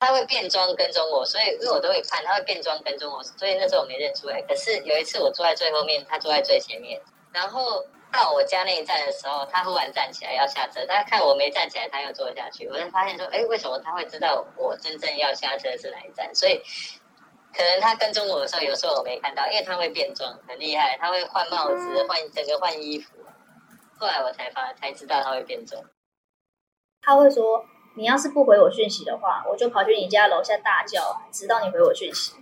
他会变装跟踪我，所以因为我都会看，他会变装跟踪我，所以那时候我没认出来。可是有一次我坐在最后面，他坐在最前面，然后到我家那一站的时候，他忽然站起来要下车，他看我没站起来，他又坐下去，我就发现说，哎，为什么他会知道我真正要下车是哪一站？所以。可能他跟踪我的时候，有时候我没看到，因为他会变装，很厉害，他会换帽子、换整个换衣服。后来我才发才知道他会变装。他会说：“你要是不回我讯息的话，我就跑去你家楼下大叫，直到你回我讯息。”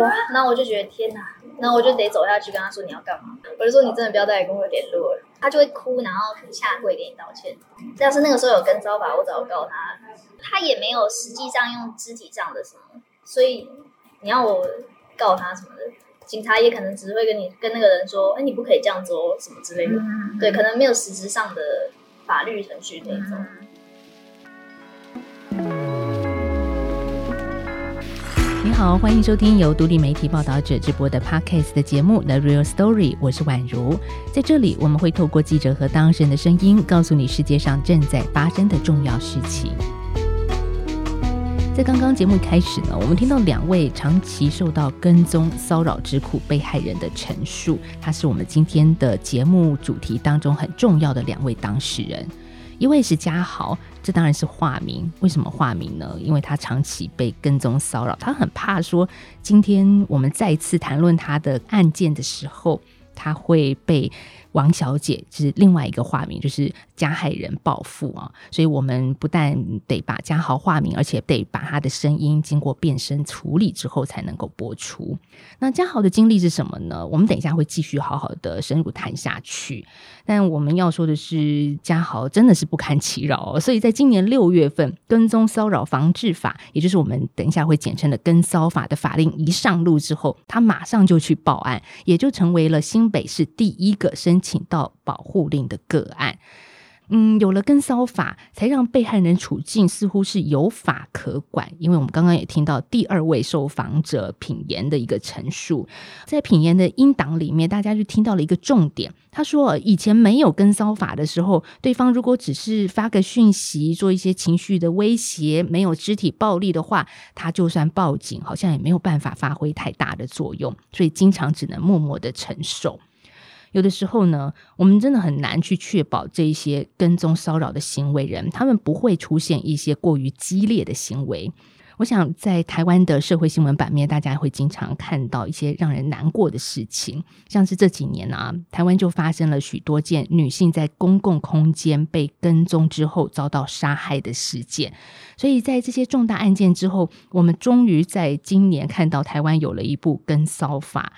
哇！那我就觉得天哪，那我就得走下去跟他说你要干嘛。我就说你真的不要再跟我联络了。他就会哭，然后下跪给你道歉。要是那个时候有跟招法，我早告他。他也没有实际上用肢体上的什么，所以。你要我告他什么的，警察也可能只会跟你跟那个人说，哎，你不可以这样做什么之类的。对，可能没有实质上的法律程序那种。好，欢迎收听由独立媒体报道者直播的 Podcast 的节目《The Real Story》，我是宛如。在这里，我们会透过记者和当事人的声音，告诉你世界上正在发生的重要事情。在刚刚节目开始呢，我们听到两位长期受到跟踪骚扰之苦被害人的陈述，他是我们今天的节目主题当中很重要的两位当事人。一位是嘉豪，这当然是化名。为什么化名呢？因为他长期被跟踪骚扰，他很怕说今天我们再次谈论他的案件的时候，他会被。王小姐是另外一个化名，就是加害人报复啊，所以我们不但得把嘉豪化名，而且得把他的声音经过变声处理之后才能够播出。那嘉豪的经历是什么呢？我们等一下会继续好好的深入谈下去。但我们要说的是，嘉豪真的是不堪其扰，哦所以在今年六月份，跟踪骚扰防治法，也就是我们等一下会简称的跟骚法的法令一上路之后，他马上就去报案，也就成为了新北市第一个申。请到保护令的个案，嗯，有了跟骚法，才让被害人处境似乎是有法可管。因为我们刚刚也听到第二位受访者品言的一个陈述，在品言的音档里面，大家就听到了一个重点。他说，以前没有跟骚法的时候，对方如果只是发个讯息，做一些情绪的威胁，没有肢体暴力的话，他就算报警，好像也没有办法发挥太大的作用，所以经常只能默默的承受。有的时候呢，我们真的很难去确保这些跟踪骚扰的行为人，他们不会出现一些过于激烈的行为。我想，在台湾的社会新闻版面，大家会经常看到一些让人难过的事情，像是这几年啊，台湾就发生了许多件女性在公共空间被跟踪之后遭到杀害的事件。所以在这些重大案件之后，我们终于在今年看到台湾有了一部跟骚法。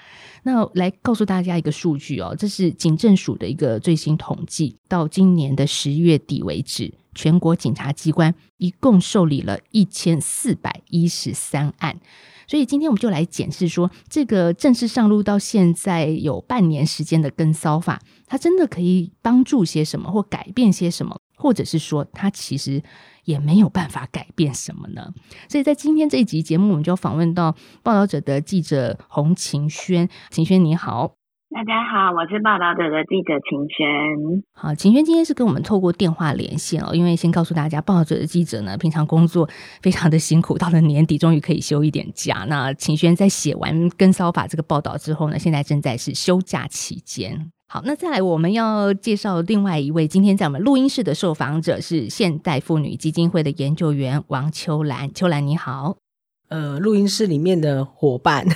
那来告诉大家一个数据哦，这是警政署的一个最新统计，到今年的十月底为止。全国警察机关一共受理了一千四百一十三案，所以今天我们就来检视说，这个正式上路到现在有半年时间的跟骚法，它真的可以帮助些什么，或改变些什么，或者是说它其实也没有办法改变什么呢？所以在今天这一集节目，我们就访问到报道者的记者洪晴轩，晴轩你好。大家好，我是报道者的记者秦轩。好，秦轩今天是跟我们透过电话连线哦，因为先告诉大家，报道者的记者呢，平常工作非常的辛苦，到了年底终于可以休一点假。那秦轩在写完《跟骚法》这个报道之后呢，现在正在是休假期间。好，那再来我们要介绍另外一位今天在我们录音室的受访者是现代妇女基金会的研究员王秋兰。秋兰你好。呃，录音室里面的伙伴，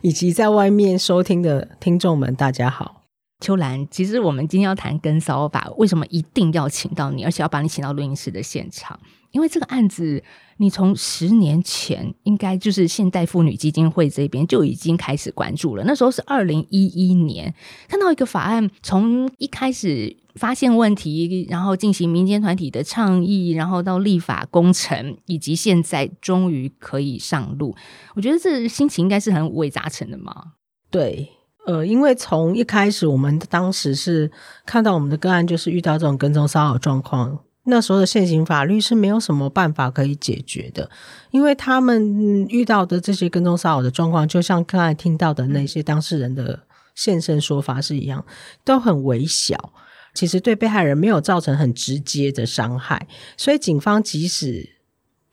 以及在外面收听的听众们，大家好。秋兰，其实我们今天要谈跟骚法，为什么一定要请到你，而且要把你请到录音室的现场？因为这个案子，你从十年前应该就是现代妇女基金会这边就已经开始关注了。那时候是二零一一年，看到一个法案，从一开始发现问题，然后进行民间团体的倡议，然后到立法工程，以及现在终于可以上路。我觉得这心情应该是很五味杂陈的嘛。对，呃，因为从一开始，我们当时是看到我们的个案，就是遇到这种跟踪骚扰状况。那时候的现行法律是没有什么办法可以解决的，因为他们遇到的这些跟踪骚扰的状况，就像刚才听到的那些当事人的现身说法是一样，都很微小，其实对被害人没有造成很直接的伤害，所以警方即使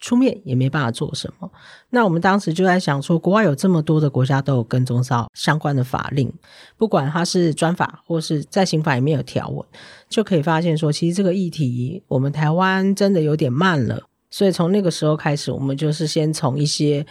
出面也没办法做什么。那我们当时就在想说，国外有这么多的国家都有跟踪骚相关的法令，不管它是专法或是在刑法里面有条文，就可以发现说，其实这个议题我们台湾真的有点慢了。所以从那个时候开始，我们就是先从一些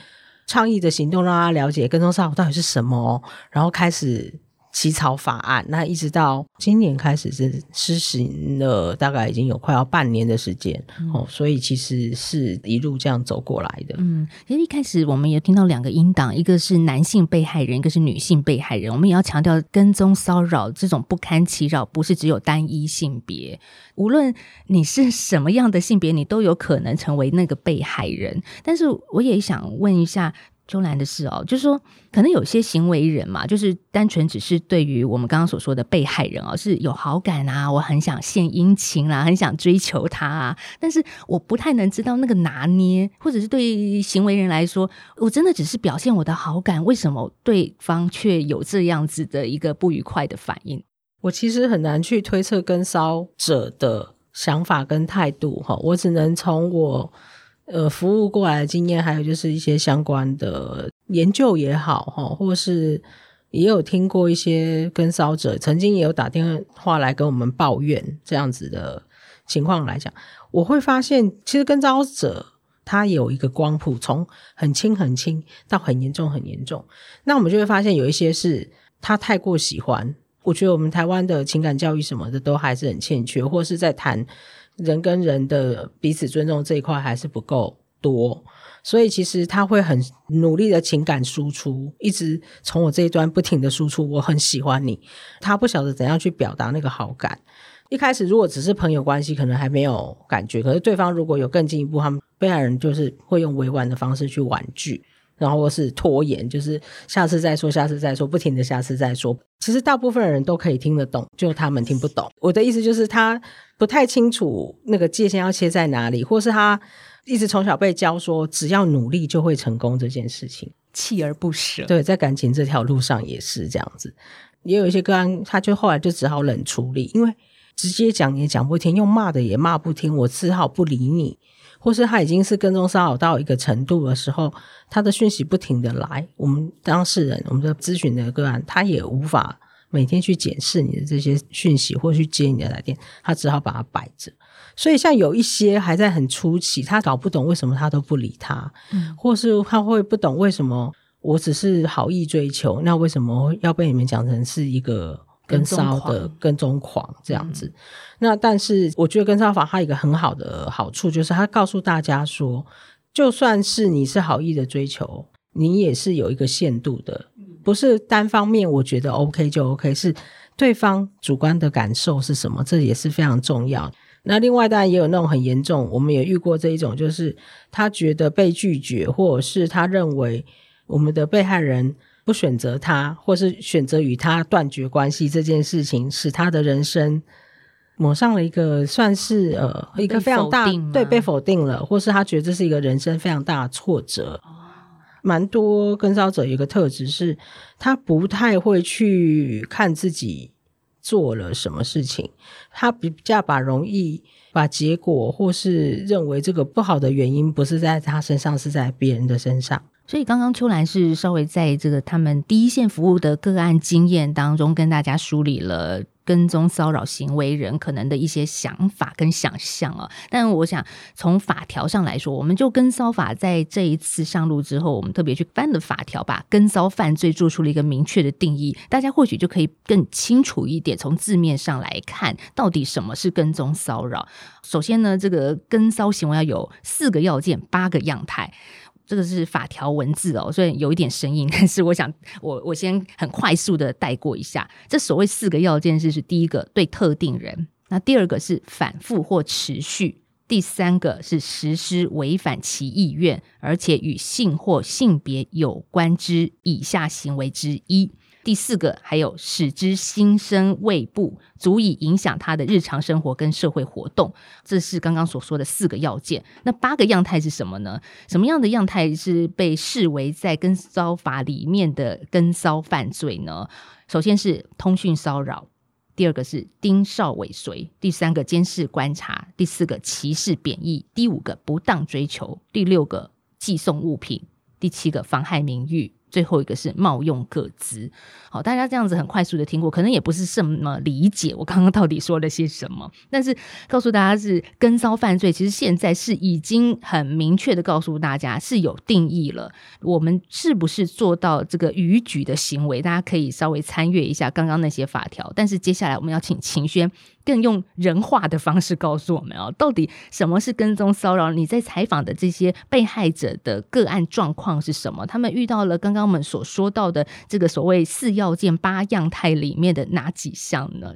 倡议的行动，让大家了解跟踪骚到底是什么，然后开始。起草法案，那一直到今年开始是施行了，大概已经有快要半年的时间哦，所以其实是一路这样走过来的。嗯，其实一开始我们也听到两个音档，一个是男性被害人，一个是女性被害人。我们也要强调，跟踪骚扰这种不堪其扰，不是只有单一性别，无论你是什么样的性别，你都有可能成为那个被害人。但是我也想问一下。秋兰的事哦，就是说，可能有些行为人嘛，就是单纯只是对于我们刚刚所说的被害人哦，是有好感啊，我很想献殷勤啦，很想追求他啊，但是我不太能知道那个拿捏，或者是对行为人来说，我真的只是表现我的好感，为什么对方却有这样子的一个不愉快的反应？我其实很难去推测跟骚者的想法跟态度哈，我只能从我。呃，服务过来的经验，还有就是一些相关的研究也好，哈，或是也有听过一些跟骚者曾经也有打电话来跟我们抱怨这样子的情况来讲，我会发现，其实跟骚者他有一个光谱，从很轻很轻到很严重很严重。那我们就会发现，有一些是他太过喜欢，我觉得我们台湾的情感教育什么的都还是很欠缺，或是在谈。人跟人的彼此尊重这一块还是不够多，所以其实他会很努力的情感输出，一直从我这一端不停的输出，我很喜欢你。他不晓得怎样去表达那个好感。一开始如果只是朋友关系，可能还没有感觉，可是对方如果有更进一步，他们被害人就是会用委婉的方式去婉拒。然后是拖延，就是下次再说，下次再说，不停的下次再说。其实大部分人都可以听得懂，就他们听不懂。我的意思就是他不太清楚那个界限要切在哪里，或是他一直从小被教说只要努力就会成功这件事情，锲而不舍。对，在感情这条路上也是这样子。也有一些个案，他就后来就只好冷处理，因为直接讲也讲不听，用骂的也骂不听，我只好不理你。或是他已经是跟踪骚扰到一个程度的时候，他的讯息不停的来，我们当事人，我们的咨询的个案，他也无法每天去检视你的这些讯息，或去接你的来电，他只好把它摆着。所以，像有一些还在很初期，他搞不懂为什么他都不理他，或是他会不懂为什么我只是好意追求，那为什么要被你们讲成是一个？跟骚的跟踪狂这样子，那但是我觉得跟骚法它一个很好的好处就是它告诉大家说，就算是你是好意的追求，你也是有一个限度的，不是单方面我觉得 OK 就 OK，是对方主观的感受是什么，这也是非常重要。那另外当然也有那种很严重，我们也遇过这一种，就是他觉得被拒绝，或者是他认为我们的被害人。不选择他，或是选择与他断绝关系这件事情，使他的人生抹上了一个算是呃一个非常大对被否定了，或是他觉得这是一个人生非常大的挫折。蛮多跟骚者有一个特质是，他不太会去看自己做了什么事情，他比较把容易把结果或是认为这个不好的原因不是在他身上，是在别人的身上。所以刚刚秋兰是稍微在这个他们第一线服务的个案经验当中，跟大家梳理了跟踪骚扰行为人可能的一些想法跟想象啊。但我想从法条上来说，我们就跟骚法在这一次上路之后，我们特别去翻了法条，把跟骚犯罪做出了一个明确的定义，大家或许就可以更清楚一点，从字面上来看到底什么是跟踪骚扰。首先呢，这个跟骚行为要有四个要件，八个样态。这个是法条文字哦，所以有一点生硬，但是我想我我先很快速的带过一下。这所谓四个要件是：是第一个对特定人，那第二个是反复或持续，第三个是实施违反其意愿，而且与性或性别有关之以下行为之一。第四个还有使之心生畏怖，足以影响他的日常生活跟社会活动，这是刚刚所说的四个要件。那八个样态是什么呢？什么样的样态是被视为在跟骚法里面的跟骚犯罪呢？首先是通讯骚扰。第二个是盯梢尾随，第三个监视观察，第四个歧视贬义，第五个不当追求，第六个寄送物品，第七个妨害名誉。最后一个是冒用个资，好，大家这样子很快速的听过，可能也不是什么理解我刚刚到底说了些什么，但是告诉大家是跟骚犯罪，其实现在是已经很明确的告诉大家是有定义了，我们是不是做到这个逾矩的行为，大家可以稍微参阅一下刚刚那些法条，但是接下来我们要请秦轩。更用人话的方式告诉我们哦，到底什么是跟踪骚扰？你在采访的这些被害者的个案状况是什么？他们遇到了刚刚我们所说到的这个所谓四要件八样态里面的哪几项呢？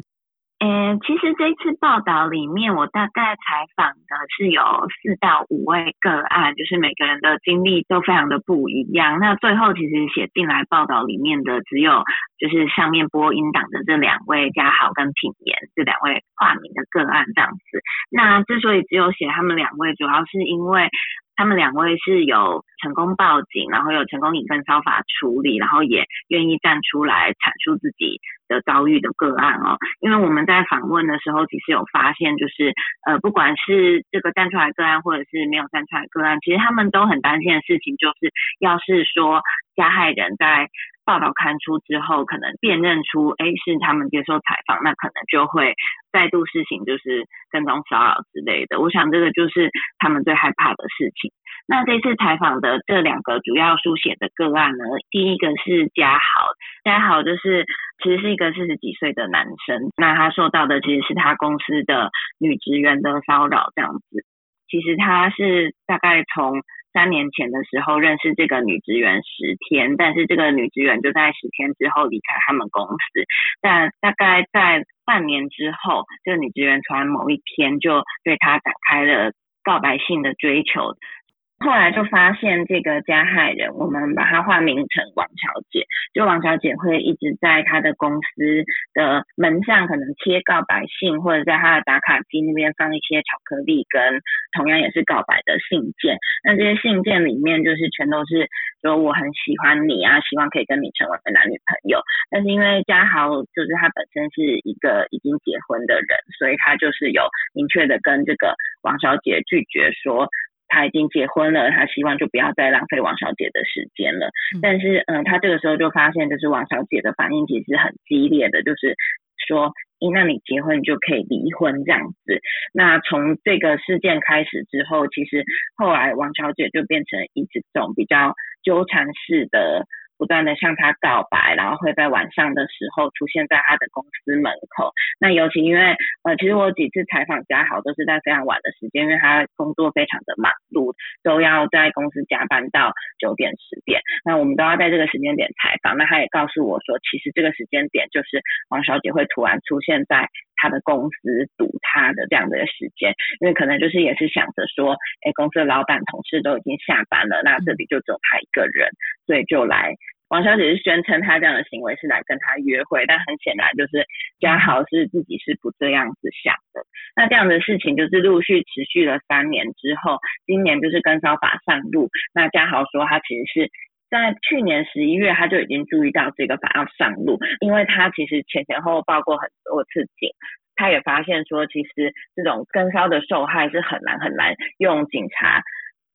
嗯，其实这次报道里面，我大概采访的是有四到五位个案，就是每个人的经历都非常的不一样。那最后其实写进来报道里面的，只有就是上面播音档的这两位嘉豪跟品言这两位化名的个案这样子。那之所以只有写他们两位，主要是因为。他们两位是有成功报警，然后有成功以跟骚法处理，然后也愿意站出来阐述自己的遭遇的个案哦。因为我们在访问的时候，其实有发现，就是呃，不管是这个站出来个案，或者是没有站出来个案，其实他们都很担心的事情，就是要是说加害人在。报道刊出之后，可能辨认出，哎，是他们接受采访，那可能就会再度实行就是跟踪骚扰之类的。我想这个就是他们最害怕的事情。那这次采访的这两个主要书写的个案呢，第一个是嘉豪，嘉豪就是其实是一个四十几岁的男生，那他受到的其实是他公司的女职员的骚扰这样子。其实他是大概从。三年前的时候认识这个女职员十天，但是这个女职员就在十天之后离开他们公司。但大概在半年之后，这个女职员突然某一天就对他展开了告白性的追求。后来就发现这个加害人，我们把他化名成王小姐。就王小姐会一直在她的公司的门上可能贴告白信，或者在她的打卡机那边放一些巧克力，跟同样也是告白的信件。那这些信件里面就是全都是说我很喜欢你啊，希望可以跟你成为男女朋友。但是因为嘉豪就是他本身是一个已经结婚的人，所以他就是有明确的跟这个王小姐拒绝说。他已经结婚了，他希望就不要再浪费王小姐的时间了。但是，嗯，他这个时候就发现，就是王小姐的反应其实很激烈的，就是说，咦，那你结婚就可以离婚这样子。那从这个事件开始之后，其实后来王小姐就变成一直这种比较纠缠式的。不断的向他告白，然后会在晚上的时候出现在他的公司门口。那尤其因为呃，其实我几次采访嘉豪都是在非常晚的时间，因为他工作非常的忙碌，都要在公司加班到九点十点。那我们都要在这个时间点采访。那他也告诉我说，其实这个时间点就是王小姐会突然出现在他的公司堵他的这样的时间，因为可能就是也是想着说，哎，公司的老板同事都已经下班了，那这里就只有他一个人，所以就来。王小姐是宣称她这样的行为是来跟他约会，但很显然就是嘉豪是自己是不这样子想的。那这样的事情就是陆续持续了三年之后，今年就是跟骚法上路。那嘉豪说他其实是在去年十一月他就已经注意到这个法要上路，因为他其实前前后后报过很多次警，他也发现说其实这种跟骚的受害是很难很难用警察。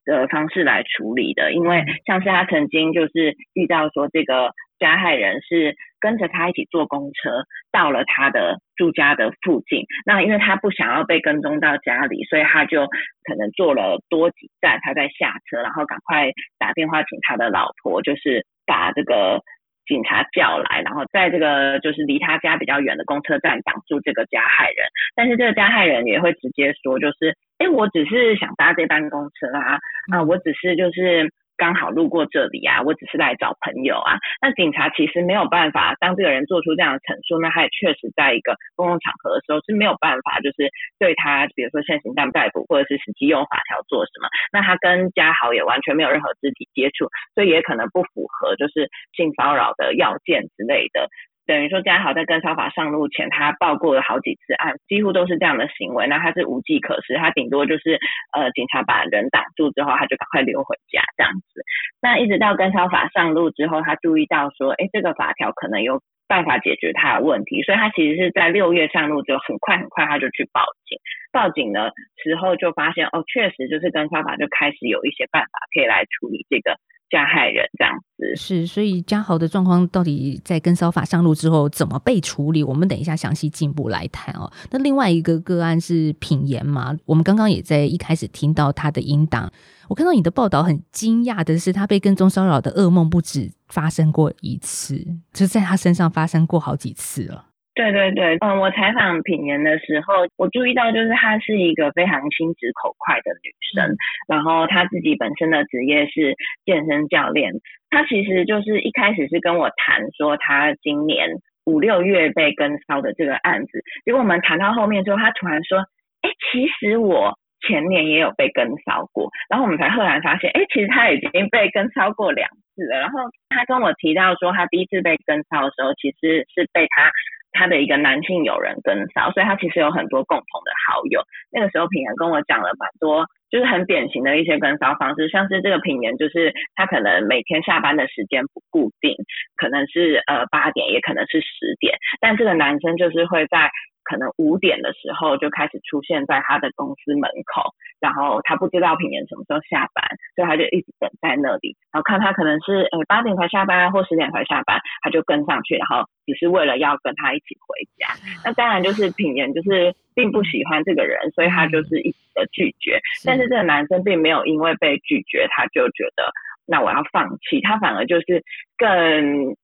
的方式来处理的，因为像是他曾经就是遇到说这个加害人是跟着他一起坐公车到了他的住家的附近，那因为他不想要被跟踪到家里，所以他就可能坐了多几站，他在下车，然后赶快打电话请他的老婆，就是把这个。警察叫来，然后在这个就是离他家比较远的公车站挡住这个加害人，但是这个加害人也会直接说，就是，哎，我只是想搭这班公车啊，啊，我只是就是。刚好路过这里啊，我只是来找朋友啊。那警察其实没有办法，当这个人做出这样的陈述，那他也确实在一个公共场合的时候是没有办法，就是对他，比如说现行犯逮捕，或者是实际用法条做什么。那他跟嘉豪也完全没有任何肢体接触，所以也可能不符合就是性骚扰的要件之类的。等于说，嘉豪在跟骚法上路前，他报过了好几次案，几乎都是这样的行为。那他是无计可施，他顶多就是呃，警察把人挡住之后，他就赶快溜回家这样子。那一直到跟骚法上路之后，他注意到说，哎，这个法条可能有办法解决他的问题，所以他其实是在六月上路之后，很快很快他就去报警。报警的时候就发现，哦，确实就是跟骚法就开始有一些办法可以来处理这个加害人这样子。是，所以嘉豪的状况到底在跟骚法上路之后怎么被处理？我们等一下详细进一步来谈哦。那另外一个个案是品言嘛？我们刚刚也在一开始听到他的音档。我看到你的报道，很惊讶的是，他被跟踪骚扰的噩梦不止发生过一次，就在他身上发生过好几次了。对对对，嗯，我采访品言的时候，我注意到就是她是一个非常心直口快的女生，然后她自己本身的职业是健身教练，她其实就是一开始是跟我谈说她今年五六月被跟骚的这个案子，结果我们谈到后面之后，她突然说，哎，其实我。前年也有被跟骚过，然后我们才赫然发现，哎，其实他已经被跟骚过两次了。然后他跟我提到说，他第一次被跟骚的时候，其实是被他他的一个男性友人跟骚，所以他其实有很多共同的好友。那个时候品言跟我讲了蛮多，就是很典型的一些跟骚方式，像是这个品言，就是他可能每天下班的时间不固定，可能是呃八点，也可能是十点，但这个男生就是会在。可能五点的时候就开始出现在他的公司门口，然后他不知道品言什么时候下班，所以他就一直等在那里，然后看他可能是呃八点才下班或十点才下班，他就跟上去，然后只是为了要跟他一起回家。那当然就是品言就是并不喜欢这个人，所以他就是一直的拒绝。但是这个男生并没有因为被拒绝，他就觉得。那我要放弃，他反而就是更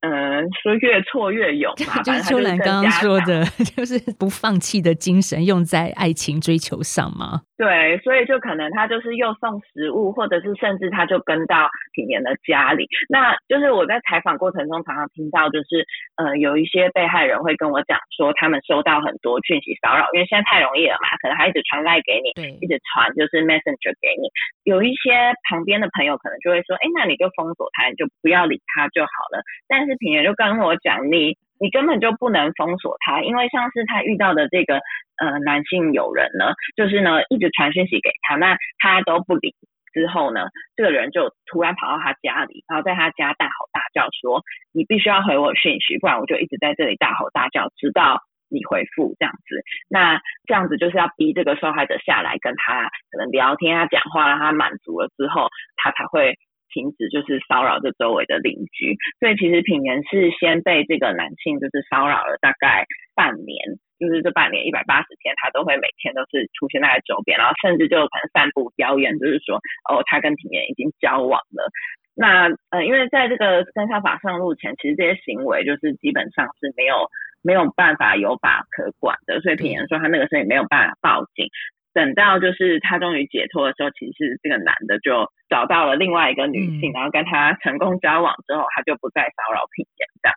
嗯，说越挫越勇嘛。就是秋兰刚刚说的，就是不放弃的精神用在爱情追求上吗？对，所以就可能他就是又送食物，或者是甚至他就跟到品言的家里。那就是我在采访过程中常常听到，就是呃，有一些被害人会跟我讲说，他们收到很多讯息骚扰，因为现在太容易了嘛，可能他一直传赖给你，一直传就是 messenger 给你。有一些旁边的朋友可能就会说，哎，那你就封锁他，你就不要理他就好了。但是品言就跟我讲，你你根本就不能封锁他，因为像是他遇到的这个。呃，男性友人呢，就是呢一直传讯息给他，那他都不理。之后呢，这个人就突然跑到他家里，然后在他家大吼大叫说：“你必须要回我讯息，不然我就一直在这里大吼大叫，直到你回复。”这样子，那这样子就是要逼这个受害者下来跟他可能聊天啊、讲话，让他满足了之后，他才会停止就是骚扰这周围的邻居。所以其实品言是先被这个男性就是骚扰了大概半年。就是这半年一百八十天，他都会每天都是出现在周边，然后甚至就可能散布谣言，就是说哦，他跟品言已经交往了。那呃，因为在这个生效法上路前，其实这些行为就是基本上是没有没有办法有法可管的，所以品言说他那个时候也没有办法报警。等到就是他终于解脱的时候，其实这个男的就找到了另外一个女性，然后跟他成功交往之后，他就不再骚扰品言这样。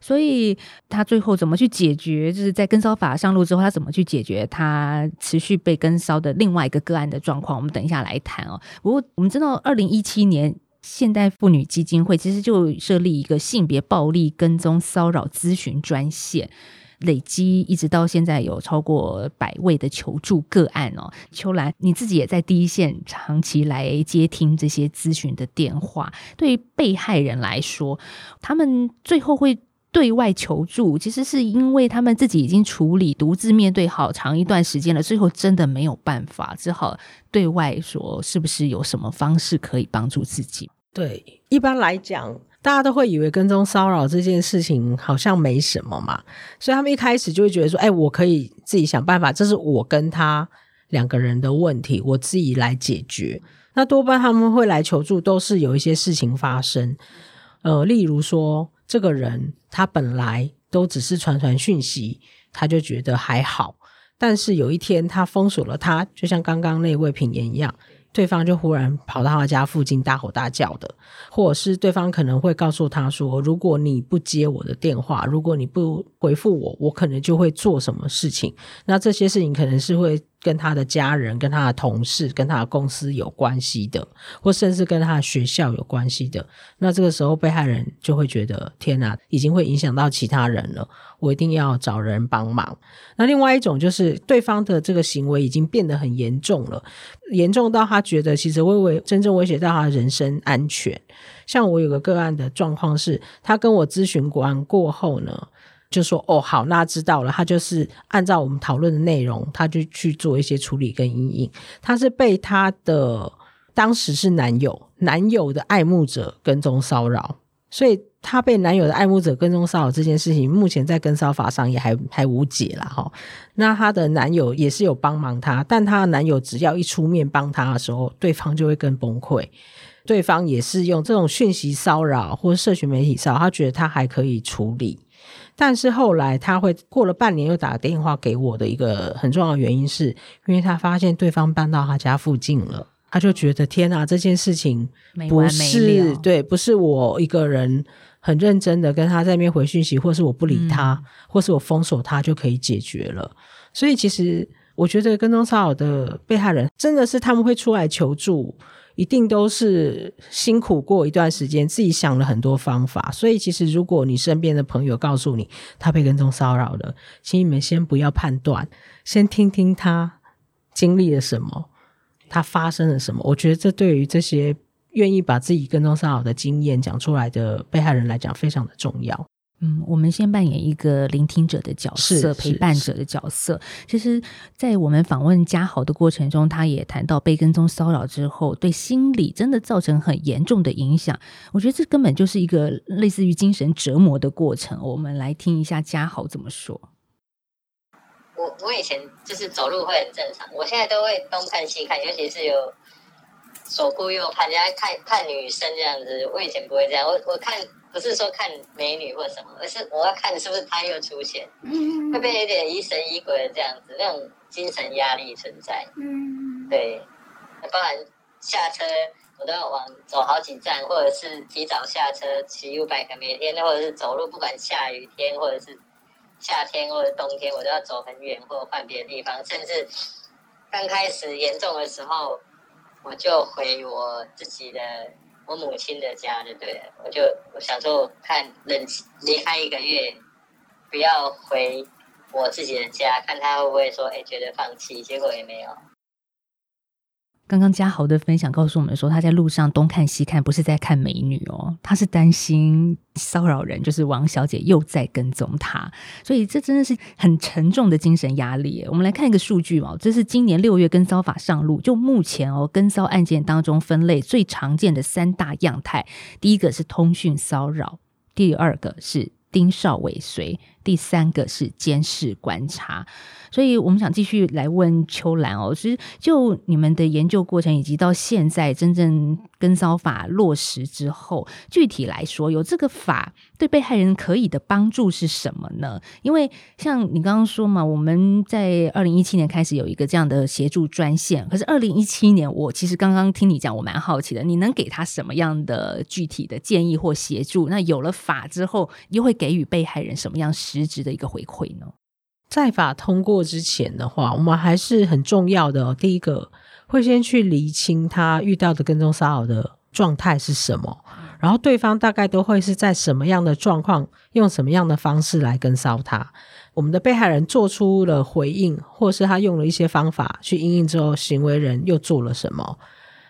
所以他最后怎么去解决？就是在跟骚法上路之后，他怎么去解决他持续被跟骚的另外一个个案的状况？我们等一下来谈哦。不过我们知道，二零一七年现代妇女基金会其实就设立一个性别暴力跟踪骚扰咨询专线，累积一直到现在有超过百位的求助个案哦。秋兰，你自己也在第一线长期来接听这些咨询的电话，对于被害人来说，他们最后会。对外求助，其实是因为他们自己已经处理，独自面对好长一段时间了，最后真的没有办法，只好对外说，是不是有什么方式可以帮助自己？对，一般来讲，大家都会以为跟踪骚扰这件事情好像没什么嘛，所以他们一开始就会觉得说，哎，我可以自己想办法，这是我跟他两个人的问题，我自己来解决。那多半他们会来求助，都是有一些事情发生，呃，例如说。这个人他本来都只是传传讯息，他就觉得还好。但是有一天他封锁了他，就像刚刚那位品言一样，对方就忽然跑到他家附近大吼大叫的，或者是对方可能会告诉他说：“如果你不接我的电话，如果你不回复我，我可能就会做什么事情。”那这些事情可能是会跟他的家人、跟他的同事、跟他的公司有关系的，或甚至跟他的学校有关系的，那这个时候被害人就会觉得天哪，已经会影响到其他人了，我一定要找人帮忙。那另外一种就是对方的这个行为已经变得很严重了，严重到他觉得其实会威真正威胁到他的人身安全。像我有个个案的状况是，他跟我咨询完过后呢。就说哦好，那知道了。他就是按照我们讨论的内容，他就去做一些处理跟阴影。他是被他的当时是男友，男友的爱慕者跟踪骚扰，所以他被男友的爱慕者跟踪骚扰这件事情，目前在跟骚法上也还还无解了哈。那她的男友也是有帮忙她，但她的男友只要一出面帮她的时候，对方就会更崩溃。对方也是用这种讯息骚扰或社群媒体骚扰，他觉得他还可以处理。但是后来他会过了半年又打个电话给我的一个很重要的原因，是因为他发现对方搬到他家附近了，他就觉得天哪，这件事情不是对，不是我一个人很认真的跟他在那边回讯息，或是我不理他，或是我封锁他就可以解决了。所以其实我觉得跟踪骚扰的被害人真的是他们会出来求助。一定都是辛苦过一段时间，自己想了很多方法。所以，其实如果你身边的朋友告诉你他被跟踪骚扰了，请你们先不要判断，先听听他经历了什么，他发生了什么。我觉得这对于这些愿意把自己跟踪骚扰的经验讲出来的被害人来讲，非常的重要。嗯，我们先扮演一个聆听者的角色，陪伴者的角色。其实，在我们访问嘉豪的过程中，他也谈到被跟踪骚扰之后，对心理真的造成很严重的影响。我觉得这根本就是一个类似于精神折磨的过程。我们来听一下嘉豪怎么说。我我以前就是走路会很正常，我现在都会东看西看，尤其是有左顾右盼，人家看看女生这样子。我以前不会这样，我我看。不是说看美女或什么，而是我要看是不是他又出现，会变有点疑神疑鬼的这样子，那种精神压力存在。嗯，对，包含下车我都要往走好几站，或者是提早下车骑 U bike，，每天或者是走路，不管下雨天或者是夏天或者冬天，我都要走很远或者换别的地方，甚至刚开始严重的时候，我就回我自己的。我母亲的家就对了，我就我想说看冷离开一个月，不要回我自己的家，看他会不会说哎觉得放弃，结果也没有。刚刚嘉豪的分享告诉我们说，他在路上东看西看，不是在看美女哦，他是担心骚扰人，就是王小姐又在跟踪他，所以这真的是很沉重的精神压力。我们来看一个数据哦，这是今年六月跟骚法上路，就目前哦跟骚案件当中分类最常见的三大样态，第一个是通讯骚扰，第二个是盯梢尾随，第三个是监视观察。所以我们想继续来问秋兰哦，其实就你们的研究过程，以及到现在真正跟骚法落实之后，具体来说，有这个法对被害人可以的帮助是什么呢？因为像你刚刚说嘛，我们在二零一七年开始有一个这样的协助专线，可是二零一七年我其实刚刚听你讲，我蛮好奇的，你能给他什么样的具体的建议或协助？那有了法之后，又会给予被害人什么样实质的一个回馈呢？在法通过之前的话，我们还是很重要的。第一个会先去厘清他遇到的跟踪骚扰的状态是什么，然后对方大概都会是在什么样的状况，用什么样的方式来跟骚他。我们的被害人做出了回应，或是他用了一些方法去应应之后，行为人又做了什么？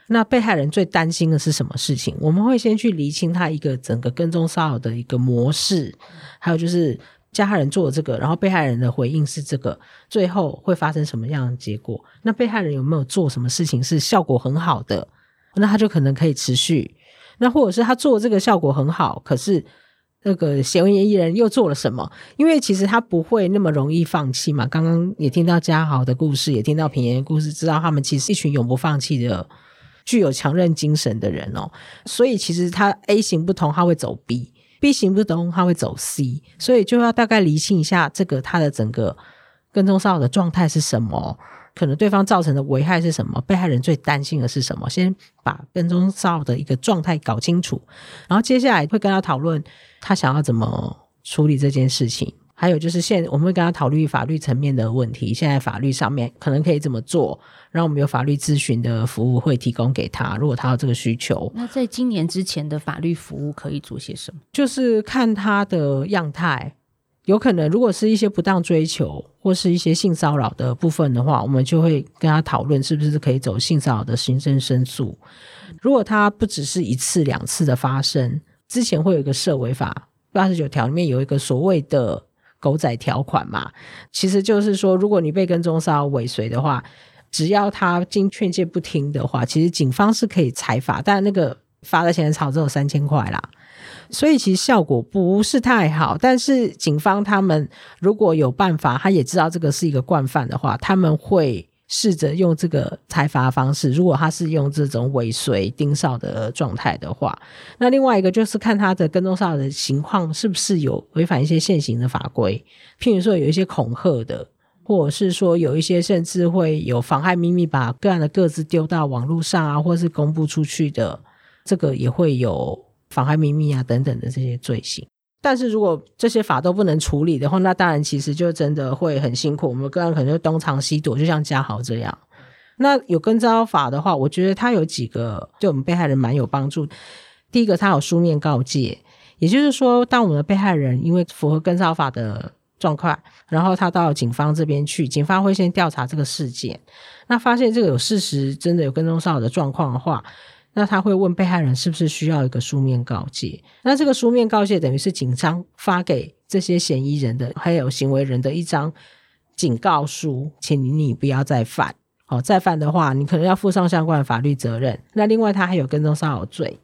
那被害人最担心的是什么事情？我们会先去厘清他一个整个跟踪骚扰的一个模式，还有就是。加害人做了这个，然后被害人的回应是这个，最后会发生什么样的结果？那被害人有没有做什么事情是效果很好的？那他就可能可以持续。那或者是他做这个效果很好，可是那个嫌疑人又做了什么？因为其实他不会那么容易放弃嘛。刚刚也听到嘉豪的故事，也听到平言的故事，知道他们其实一群永不放弃的、具有强韧精神的人哦。所以其实他 A 型不同，他会走 B。B 行不通，他会走 C，所以就要大概厘清一下这个他的整个跟踪骚扰的状态是什么，可能对方造成的危害是什么，被害人最担心的是什么，先把跟踪骚扰的一个状态搞清楚，然后接下来会跟他讨论他想要怎么处理这件事情，还还有就是现我们会跟他讨论法律层面的问题，现在法律上面可能可以怎么做，然后我们有法律咨询的服务会提供给他，如果他有这个需求，那在今年之前的法律服务可以做些什么？就是看他的样态。有可能，如果是一些不当追求或是一些性骚扰的部分的话，我们就会跟他讨论是不是可以走性骚扰的行政申诉。如果他不只是一次两次的发生，之前会有一个涉违法八十九条里面有一个所谓的狗仔条款嘛，其实就是说，如果你被跟踪骚扰尾随的话，只要他经劝诫不听的话，其实警方是可以裁罚，但那个罚的钱草只有三千块啦。所以其实效果不是太好，但是警方他们如果有办法，他也知道这个是一个惯犯的话，他们会试着用这个裁罚方式。如果他是用这种尾随盯梢的状态的话，那另外一个就是看他的跟踪上的情况是不是有违反一些现行的法规，譬如说有一些恐吓的，或者是说有一些甚至会有妨害秘密，把个案的个资丢到网络上啊，或是公布出去的，这个也会有。妨害秘密啊等等的这些罪行，但是如果这些法都不能处理的话，那当然其实就真的会很辛苦。我们个人可能就东藏西躲，就像嘉豪这样。那有跟招法的话，我觉得他有几个对我们被害人蛮有帮助。第一个，他有书面告诫，也就是说，当我们的被害人因为符合跟招法的状况，然后他到警方这边去，警方会先调查这个事件，那发现这个有事实真的有跟踪骚扰的状况的话。那他会问被害人是不是需要一个书面告诫？那这个书面告诫等于是警方发给这些嫌疑人的，还有行为人的一张警告书，请你不要再犯。哦，再犯的话，你可能要负上相关的法律责任。那另外，他还有跟踪骚扰罪。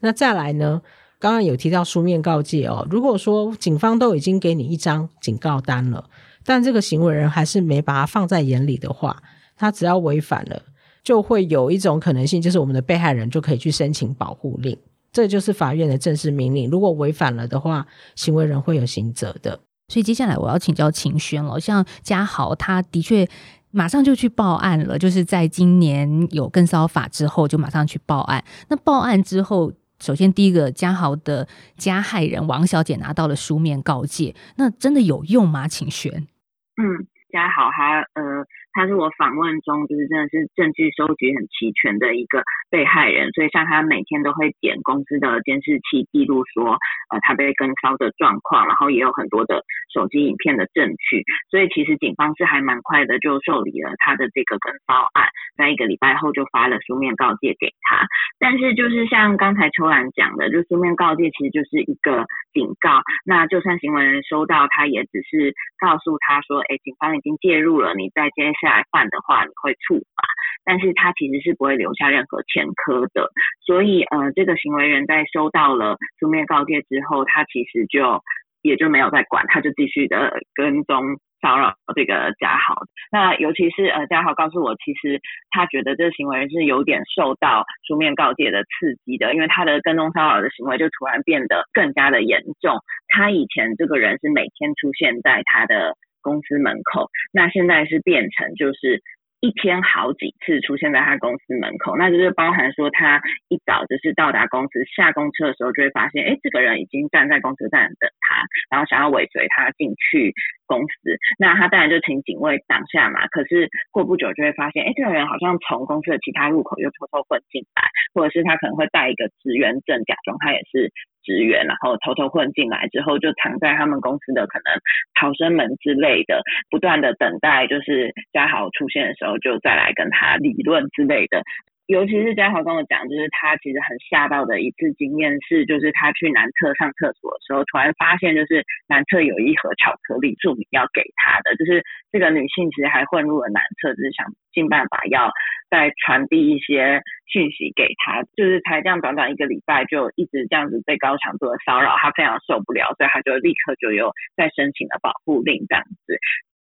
那再来呢？刚刚有提到书面告诫哦，如果说警方都已经给你一张警告单了，但这个行为人还是没把它放在眼里的话，他只要违反了。就会有一种可能性，就是我们的被害人就可以去申请保护令，这就是法院的正式命令。如果违反了的话，行为人会有刑责的。所以接下来我要请教秦轩了，像嘉豪，他的确马上就去报案了，就是在今年有更骚法之后，就马上去报案。那报案之后，首先第一个，嘉豪的加害人王小姐拿到了书面告诫，那真的有用吗？秦轩，嗯，嘉豪他呃。他是我访问中就是真的是证据收集很齐全的一个被害人，所以像他每天都会点公司的监视器记录说，呃，他被跟骚的状况，然后也有很多的手机影片的证据，所以其实警方是还蛮快的就受理了他的这个跟骚案，在一个礼拜后就发了书面告诫给他。但是就是像刚才秋兰讲的，就书面告诫其实就是一个警告，那就算行为人收到，他也只是告诉他说，哎，警方已经介入了，你再接。下来犯的话，你会处罚，但是他其实是不会留下任何前科的。所以，呃，这个行为人在收到了书面告诫之后，他其实就也就没有再管，他就继续的跟踪骚扰这个嘉豪。那尤其是呃，嘉豪告诉我，其实他觉得这个行为人是有点受到书面告诫的刺激的，因为他的跟踪骚扰的行为就突然变得更加的严重。他以前这个人是每天出现在他的。公司门口，那现在是变成就是一天好几次出现在他公司门口，那就是包含说他一早就是到达公司下公车的时候就会发现，哎，这个人已经站在公车站等他，然后想要尾随他进去公司，那他当然就请警卫挡下嘛。可是过不久就会发现，哎，这个人好像从公司的其他入口又偷偷混进来，或者是他可能会带一个职员证，假装他也是。职员，然后偷偷混进来之后，就藏在他们公司的可能逃生门之类的，不断的等待，就是嘉豪出现的时候，就再来跟他理论之类的。尤其是嘉豪跟我讲，就是他其实很吓到的一次经验是，就是他去男厕上厕所的时候，突然发现就是男厕有一盒巧克力，注明要给他的，就是这个女性其实还混入了男厕，就是想尽办法要再传递一些讯息给他，就是才这样短短一个礼拜就一直这样子被高强度的骚扰，他非常受不了，所以他就立刻就有再申请了保护令这样子。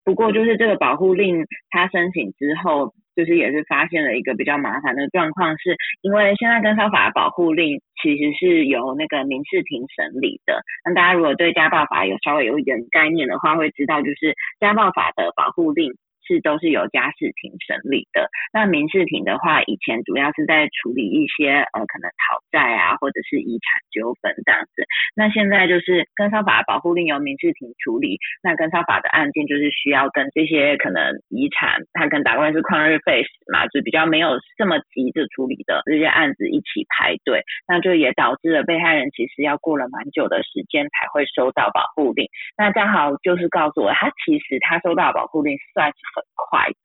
不过就是这个保护令，他申请之后，就是也是发现了一个比较麻烦的状况，是因为现在跟骚法保护令其实是由那个民事庭审理的。那大家如果对家暴法有稍微有一点概念的话，会知道就是家暴法的保护令是都是由家事庭审理的。那民事庭的话，以前主要是在处理一些呃可能讨债啊，或者是遗产纠纷这样子。那现在就是跟骚法保护令由民事庭处理，那跟骚法的案件就是需要跟这些可能遗产，他跟打官司旷日费时嘛，就比较没有这么急着处理的这些案子一起排队，那就也导致了被害人其实要过了蛮久的时间才会收到保护令。那刚好就是告诉我，他其实他收到保护令算是很快的，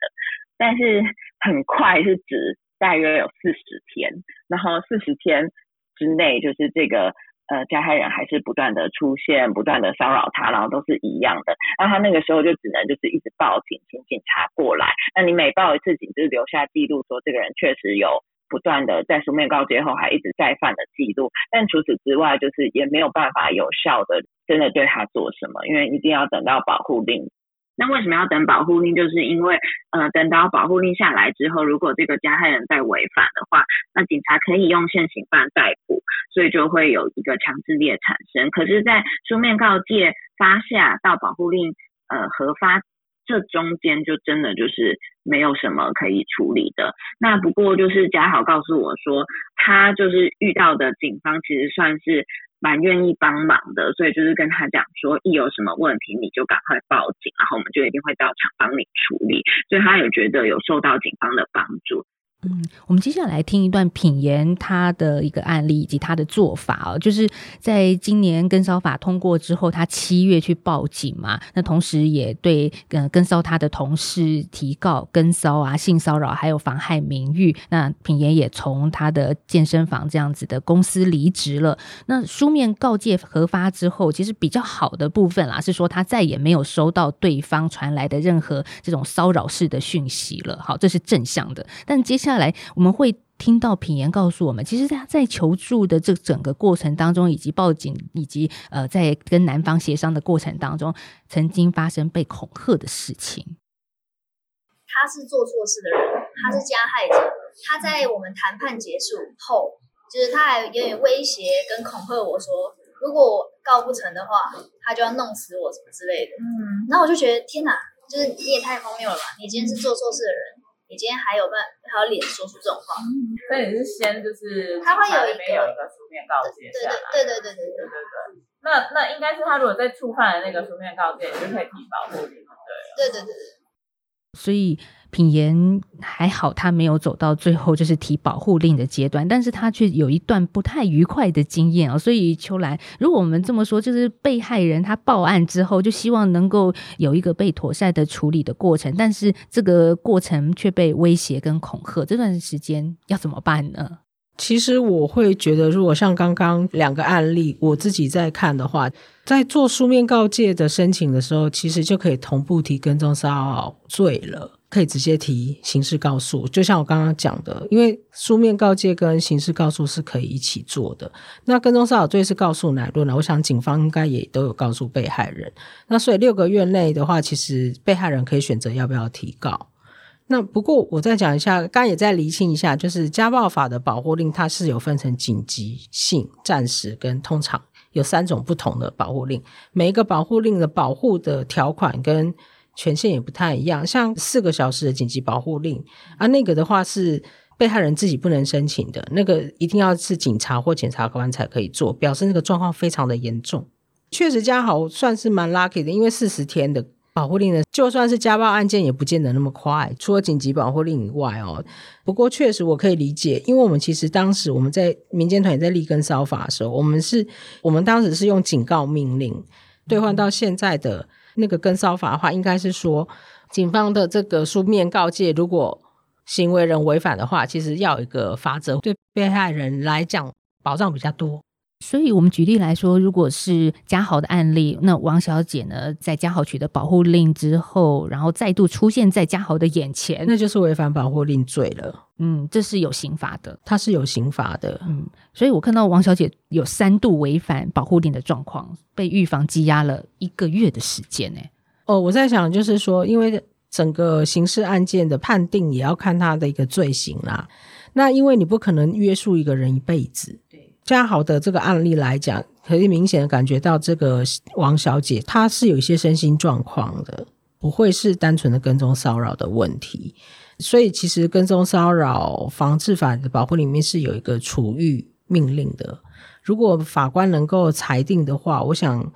但是很快是指大约有四十天，然后四十天之内就是这个呃加害人还是不断的出现，不断的骚扰他，然后都是一样的，那他那个时候就只能就是一直报警，请警察过来。那你每报一次警，就是留下记录说这个人确实有。不断的在书面告诫后还一直再犯的记录，但除此之外，就是也没有办法有效的真的对他做什么，因为一定要等到保护令。那为什么要等保护令？就是因为呃，等到保护令下来之后，如果这个加害人在违反的话，那警察可以用现行犯逮捕，所以就会有一个强制力的产生。可是，在书面告诫发下到保护令呃核发。这中间就真的就是没有什么可以处理的。那不过就是嘉豪告诉我说，他就是遇到的警方其实算是蛮愿意帮忙的，所以就是跟他讲说，一有什么问题你就赶快报警，然后我们就一定会到场帮你处理。所以他有觉得有受到警方的帮助。嗯，我们接下来听一段品言他的一个案例以及他的做法哦，就是在今年跟骚法通过之后，他七月去报警嘛，那同时也对呃跟骚他的同事提告跟骚啊性骚扰还有妨害名誉，那品言也从他的健身房这样子的公司离职了。那书面告诫核发之后，其实比较好的部分啦，是说他再也没有收到对方传来的任何这种骚扰式的讯息了。好，这是正向的，但接下来。来，我们会听到品言告诉我们，其实他在求助的这整个过程当中，以及报警，以及呃，在跟男方协商的过程当中，曾经发生被恐吓的事情。他是做错事的人，他是加害者。他在我们谈判结束后，就是他还有点威胁跟恐吓我说，如果我告不成的话，他就要弄死我什么之类的。嗯，然后我就觉得天哪，就是你也太荒谬了吧！你今天是做错事的人。你今天还有办还有脸说出这种话？所以你是先就是他会有一个有一个书面告诫下来，对对对对对对对。那那应该是他如果在触犯了那个书面告诫，你就可以提保护令，对对对对。所以。品言还好，他没有走到最后就是提保护令的阶段，但是他却有一段不太愉快的经验啊。所以秋兰，如果我们这么说，就是被害人他报案之后，就希望能够有一个被妥善的处理的过程，但是这个过程却被威胁跟恐吓，这段时间要怎么办呢？其实我会觉得，如果像刚刚两个案例，我自己在看的话，在做书面告诫的申请的时候，其实就可以同步提跟踪骚扰罪了。可以直接提刑事告诉，就像我刚刚讲的，因为书面告诫跟刑事告诉是可以一起做的。那跟踪骚扰罪是告诉乃论了，我想警方应该也都有告诉被害人。那所以六个月内的话，其实被害人可以选择要不要提告。那不过我再讲一下，刚刚也再厘清一下，就是家暴法的保护令，它是有分成紧急性、暂时跟通常有三种不同的保护令。每一个保护令的保护的条款跟权限也不太一样，像四个小时的紧急保护令啊，那个的话是被害人自己不能申请的，那个一定要是警察或检察官才可以做，表示那个状况非常的严重。确实，家豪算是蛮 lucky 的，因为四十天的保护令呢，就算是家暴案件也不见得那么快。除了紧急保护令以外哦，不过确实我可以理解，因为我们其实当时我们在民间团也在立根烧法的时候，我们是我们当时是用警告命令兑换到现在的。那个跟骚法的话，应该是说，警方的这个书面告诫，如果行为人违反的话，其实要一个法则，对被害人来讲保障比较多。所以，我们举例来说，如果是嘉豪的案例，那王小姐呢，在嘉豪取得保护令之后，然后再度出现在嘉豪的眼前，那就是违反保护令罪了。嗯，这是有刑罚的，它是有刑罚的。嗯，所以我看到王小姐有三度违反保护令的状况，被预防羁押了一个月的时间呢。哦，我在想，就是说，因为整个刑事案件的判定也要看他的一个罪行啦。那因为你不可能约束一个人一辈子。嘉豪的这个案例来讲，可以明显的感觉到这个王小姐她是有一些身心状况的。不会是单纯的跟踪骚扰的问题。所以，其实跟踪骚扰防治法的保护里面是有一个处遇命令的。如果法官能够裁定的话，我想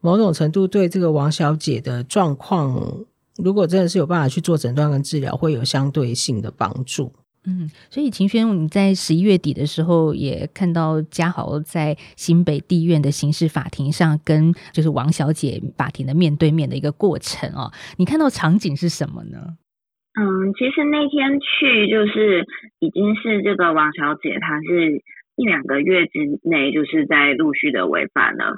某种程度对这个王小姐的状况，如果真的是有办法去做诊断跟治疗，会有相对性的帮助。嗯，所以秦轩，你在十一月底的时候也看到嘉豪在新北地院的刑事法庭上跟就是王小姐法庭的面对面的一个过程哦。你看到场景是什么呢？嗯，其实那天去就是已经是这个王小姐，她是一两个月之内就是在陆续的违反了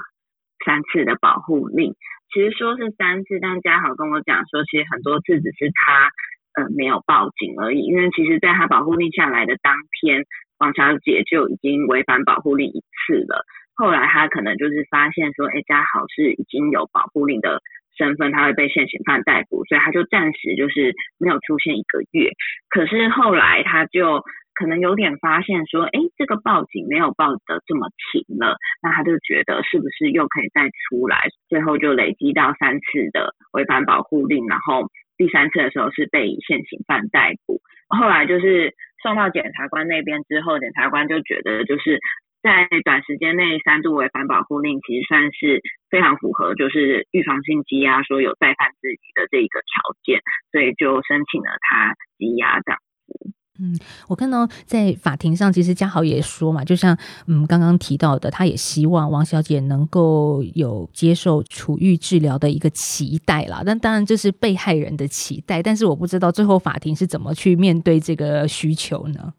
三次的保护令。其实说是三次，但嘉豪跟我讲说，其实很多次只是他。呃，没有报警而已，因为其实在他保护令下来的当天，王小姐就已经违反保护令一次了。后来他可能就是发现说，哎，嘉豪是已经有保护令的身份，他会被现行犯逮捕，所以他就暂时就是没有出现一个月。可是后来他就可能有点发现说，哎，这个报警没有报得这么勤了，那他就觉得是不是又可以再出来？最后就累积到三次的违反保护令，然后。第三次的时候是被以现行犯逮捕，后来就是送到检察官那边之后，检察官就觉得就是在短时间内三度违反保护令，其实算是非常符合就是预防性羁押，说有再犯自己的这一个条件，所以就申请了他羁押这样子。嗯，我看到在法庭上，其实嘉豪也说嘛，就像嗯刚刚提到的，他也希望王小姐能够有接受处遇治疗的一个期待啦。但当然这是被害人的期待，但是我不知道最后法庭是怎么去面对这个需求呢？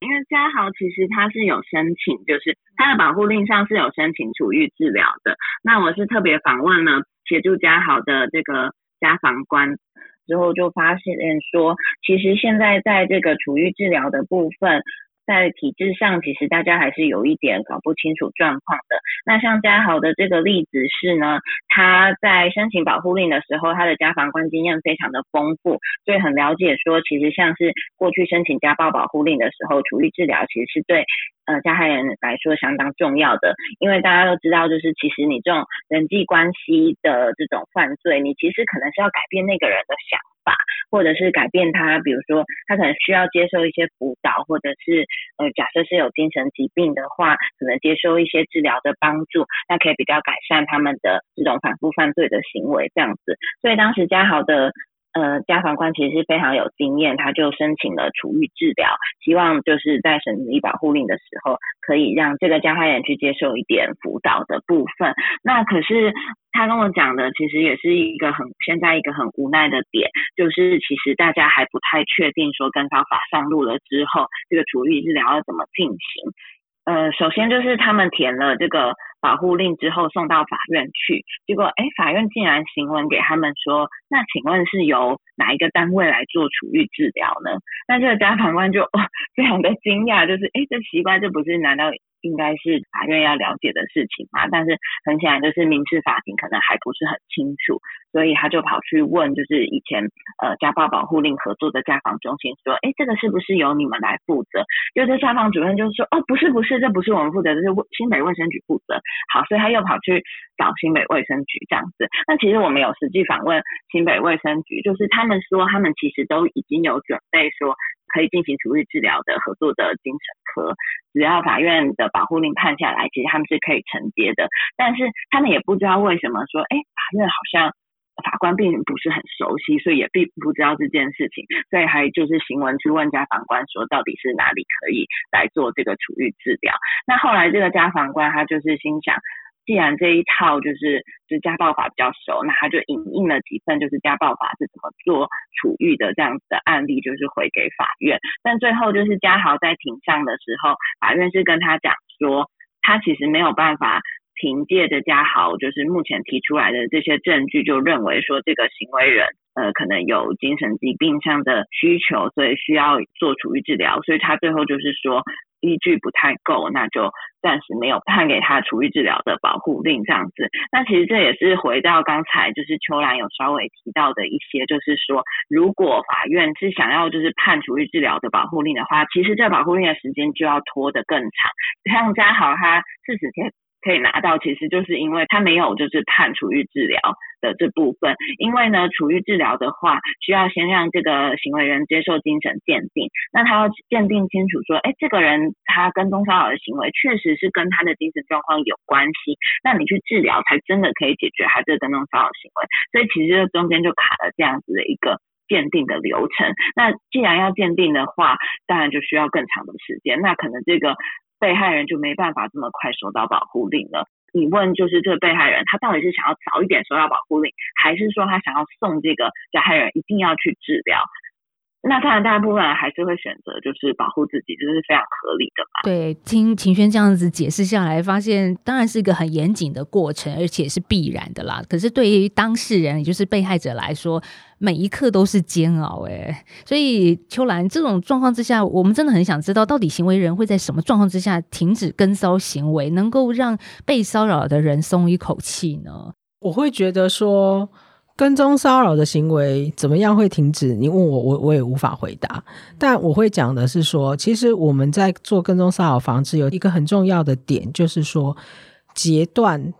因为嘉豪其实他是有申请，就是他的保护令上是有申请处遇治疗的。那我是特别访问了协助嘉豪的这个家防官。之后就发现说，其实现在在这个处于治疗的部分。在体制上，其实大家还是有一点搞不清楚状况的。那像嘉豪的这个例子是呢，他在申请保护令的时候，他的家防官经验非常的丰富，所以很了解说，其实像是过去申请家暴保护令的时候，处理治疗其实是对呃加害人来说相当重要的。因为大家都知道，就是其实你这种人际关系的这种犯罪，你其实可能是要改变那个人的想。法，或者是改变他，比如说他可能需要接受一些辅导，或者是呃，假设是有精神疾病的话，可能接受一些治疗的帮助，那可以比较改善他们的这种反复犯罪的行为这样子。所以当时嘉豪的呃家防官其实是非常有经验，他就申请了处遇治疗，希望就是在审理保护令的时候，可以让这个加害人去接受一点辅导的部分。那可是。他跟我讲的其实也是一个很现在一个很无奈的点，就是其实大家还不太确定说跟烧法上路了之后，这个处理治疗要怎么进行。呃，首先就是他们填了这个保护令之后送到法院去，结果哎，法院竟然行文给他们说，那请问是由哪一个单位来做处遇治疗呢？那这个家法官就非常的惊讶，就是哎，这奇怪，这不是难道？应该是法院要了解的事情嘛，但是很显然就是民事法庭可能还不是很清楚，所以他就跑去问，就是以前呃家暴保护令合作的家访中心说，哎，这个是不是由你们来负责？因为这家访主任就说，哦，不是不是，这不是我们负责，这是新北卫生局负责。好，所以他又跑去找新北卫生局这样子。那其实我们有实际访问新北卫生局，就是他们说他们其实都已经有准备说。可以进行处理治疗的合作的精神科，只要法院的保护令判下来，其实他们是可以承接的。但是他们也不知道为什么说，哎，法院好像法官并不是很熟悉，所以也并不知道这件事情，所以还就是行文去问家法官说，到底是哪里可以来做这个处遇治疗？那后来这个家法官他就是心想。既然这一套就是就是家暴法比较熟，那他就引印了几份就是家暴法是怎么做处遇的这样子的案例，就是回给法院。但最后就是嘉豪在庭上的时候，法院是跟他讲说，他其实没有办法凭借着嘉豪就是目前提出来的这些证据，就认为说这个行为人呃可能有精神疾病上的需求，所以需要做处遇治疗。所以他最后就是说。依据不太够，那就暂时没有判给他处遇治疗的保护令这样子。那其实这也是回到刚才就是秋兰有稍微提到的一些，就是说如果法院是想要就是判处遇治疗的保护令的话，其实这保护令的时间就要拖得更长。像嘉豪他四十天可以拿到，其实就是因为他没有就是判处遇治疗的这部分。因为呢，处遇治疗的话，需要先让这个行为人接受精神鉴定，那他要鉴定清楚说，哎，这个人他跟踪骚扰的行为确实是跟他的精神状况有关系，那你去治疗才真的可以解决他这个跟踪骚扰行为。所以其实这中间就卡了这样子的一个。鉴定的流程，那既然要鉴定的话，当然就需要更长的时间。那可能这个被害人就没办法这么快收到保护令了。你问就是这个被害人，他到底是想要早一点收到保护令，还是说他想要送这个加害人一定要去治疗？那当然，大部分人还是会选择就是保护自己，这是非常合理的嘛。对，听秦轩这样子解释下来，发现当然是一个很严谨的过程，而且是必然的啦。可是对于当事人，也就是被害者来说，每一刻都是煎熬哎。所以秋兰这种状况之下，我们真的很想知道，到底行为人会在什么状况之下停止跟骚行为，能够让被骚扰的人松一口气呢？我会觉得说。跟踪骚扰的行为怎么样会停止？你问我，我我也无法回答。但我会讲的是说，其实我们在做跟踪骚扰防治有一个很重要的点，就是说截断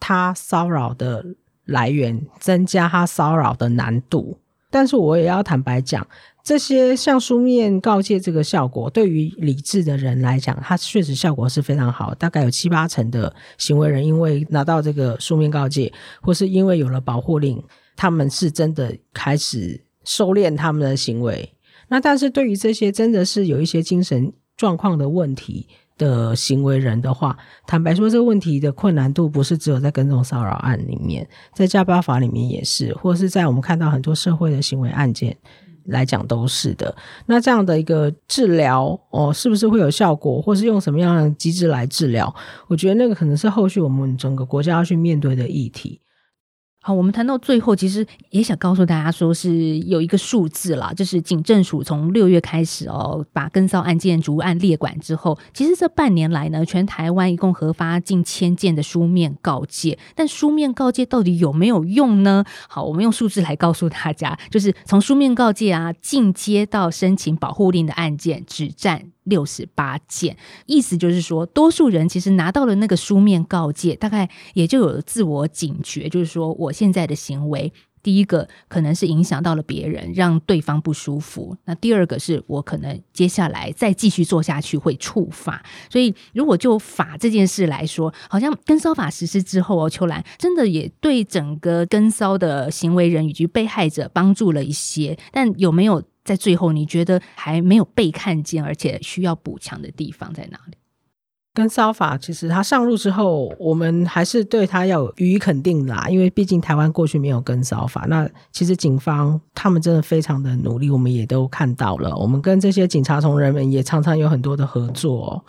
他骚扰的来源，增加他骚扰的难度。但是我也要坦白讲。这些像书面告诫这个效果，对于理智的人来讲，它确实效果是非常好。大概有七八成的行为人，因为拿到这个书面告诫，或是因为有了保护令，他们是真的开始收敛他们的行为。那但是对于这些真的是有一些精神状况的问题的行为人的话，坦白说，这个问题的困难度不是只有在跟踪骚扰案里面，在家暴法里面也是，或是在我们看到很多社会的行为案件。来讲都是的，那这样的一个治疗哦，是不是会有效果，或是用什么样的机制来治疗？我觉得那个可能是后续我们整个国家要去面对的议题。好，我们谈到最后，其实也想告诉大家，说是有一个数字啦，就是警政署从六月开始哦，把跟骚案件逐案列管之后，其实这半年来呢，全台湾一共核发近千件的书面告诫，但书面告诫到底有没有用呢？好，我们用数字来告诉大家，就是从书面告诫啊进阶到申请保护令的案件，只占。六十八件，意思就是说，多数人其实拿到了那个书面告诫，大概也就有了自我警觉，就是说，我现在的行为，第一个可能是影响到了别人，让对方不舒服；那第二个是我可能接下来再继续做下去会触法。所以，如果就法这件事来说，好像跟骚法实施之后哦，秋兰真的也对整个跟骚的行为人以及被害者帮助了一些，但有没有？在最后，你觉得还没有被看见，而且需要补强的地方在哪里？跟骚法其实他上路之后，我们还是对他要予以肯定啦，因为毕竟台湾过去没有跟骚法。那其实警方他们真的非常的努力，我们也都看到了。我们跟这些警察同仁们也常常有很多的合作，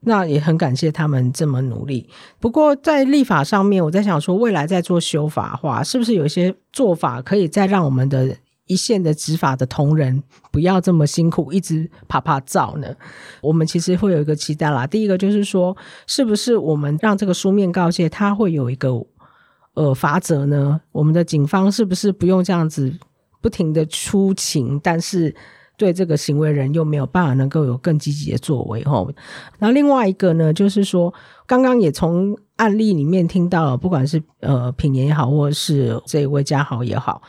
那也很感谢他们这么努力。不过在立法上面，我在想说，未来在做修法话，是不是有一些做法可以再让我们的？一线的执法的同仁不要这么辛苦，一直啪啪照呢。我们其实会有一个期待啦。第一个就是说，是不是我们让这个书面告诫，它会有一个呃法则呢？我们的警方是不是不用这样子不停的出勤，但是对这个行为人又没有办法能够有更积极的作为？吼。然后另外一个呢，就是说，刚刚也从案例里面听到了，不管是呃品言也好，或者是这一位嘉豪也好。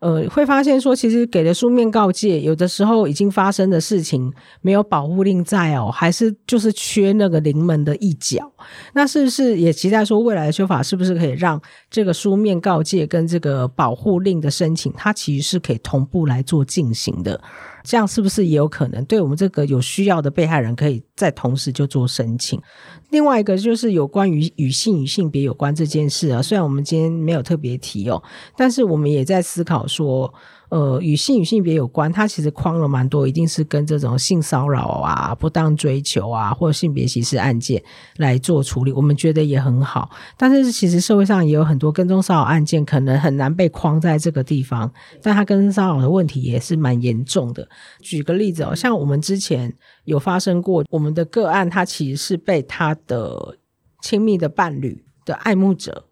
呃，会发现说，其实给的书面告诫，有的时候已经发生的事情没有保护令在哦，还是就是缺那个临门的一脚。那是不是也期待说，未来的修法是不是可以让这个书面告诫跟这个保护令的申请，它其实是可以同步来做进行的？这样是不是也有可能，对我们这个有需要的被害人，可以在同时就做申请？另外一个就是有关于与性与性别有关这件事啊，虽然我们今天没有特别提哦，但是我们也在思考说。呃，与性与性别有关，它其实框了蛮多，一定是跟这种性骚扰啊、不当追求啊，或者性别歧视案件来做处理。我们觉得也很好，但是其实社会上也有很多跟踪骚扰案件，可能很难被框在这个地方，但它跟踪骚扰的问题也是蛮严重的。举个例子哦，像我们之前有发生过，我们的个案，它其实是被他的亲密的伴侣的爱慕者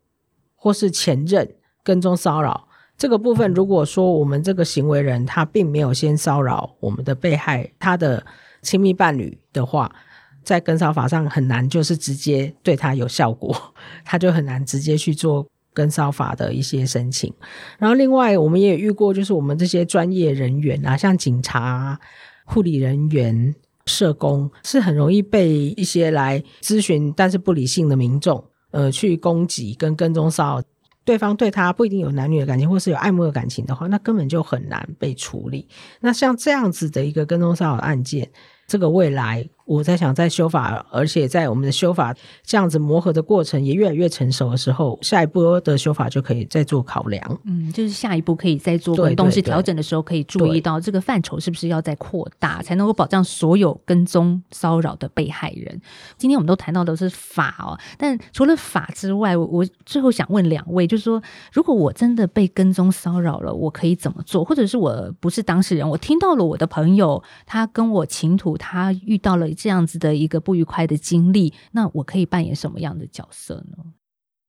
或是前任跟踪骚扰。这个部分，如果说我们这个行为人他并没有先骚扰我们的被害他的亲密伴侣的话，在跟骚法上很难，就是直接对他有效果，他就很难直接去做跟骚法的一些申请。然后另外我们也遇过，就是我们这些专业人员啊，像警察、护理人员、社工，是很容易被一些来咨询但是不理性的民众，呃，去攻击跟跟踪骚扰。对方对他不一定有男女的感情，或是有爱慕的感情的话，那根本就很难被处理。那像这样子的一个跟踪骚扰案件，这个未来。我在想，在修法，而且在我们的修法这样子磨合的过程也越来越成熟的时候，下一步的修法就可以再做考量。嗯，就是下一步可以再做对跟动式对对。调整的时候，可以注意到这个范畴是不是要再扩大，才能够保障所有跟踪骚扰的被害人。今天我们都谈到的是法哦，但除了法之外，我我最后想问两位，就是说，如果我真的被跟踪骚扰了，我可以怎么做？或者是我不是当事人，我听到了我的朋友他跟我倾吐，他遇到了这样子的一个不愉快的经历，那我可以扮演什么样的角色呢？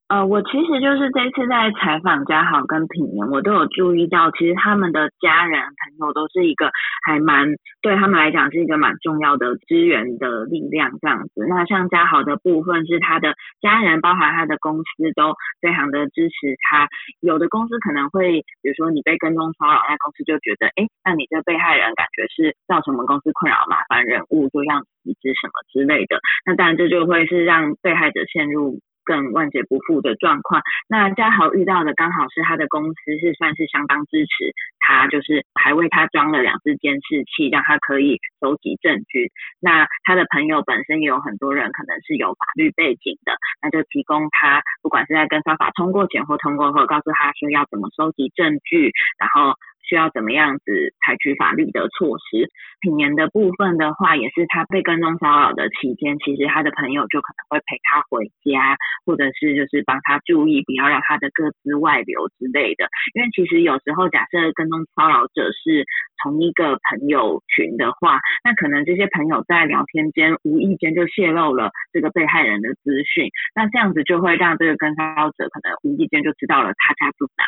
呃，我其实就是这次在采访嘉豪跟品言，我都有注意到，其实他们的家人朋友都是一个还蛮对他们来讲是一个蛮重要的支援的力量这样子。那像嘉豪的部分是他的家人，包含他的公司都非常的支持他。有的公司可能会，比如说你被跟踪骚扰，那公司就觉得，哎，那你这被害人感觉是造成我们公司困扰麻烦人物，就让离职什么之类的。那当然这就会是让被害者陷入。更万劫不复的状况。那嘉豪遇到的刚好是他的公司是算是相当支持他，就是还为他装了两只监视器，让他可以收集证据。那他的朋友本身也有很多人可能是有法律背景的，那就提供他不管是在跟方法通过前或通过后，告诉他说要怎么收集证据，然后。需要怎么样子采取法律的措施？品言的部分的话，也是他被跟踪骚扰的期间，其实他的朋友就可能会陪他回家，或者是就是帮他注意，不要让他的个资外流之类的。因为其实有时候，假设跟踪骚扰者是同一个朋友群的话，那可能这些朋友在聊天间无意间就泄露了这个被害人的资讯，那这样子就会让这个跟骚扰者可能无意间就知道了他家住哪，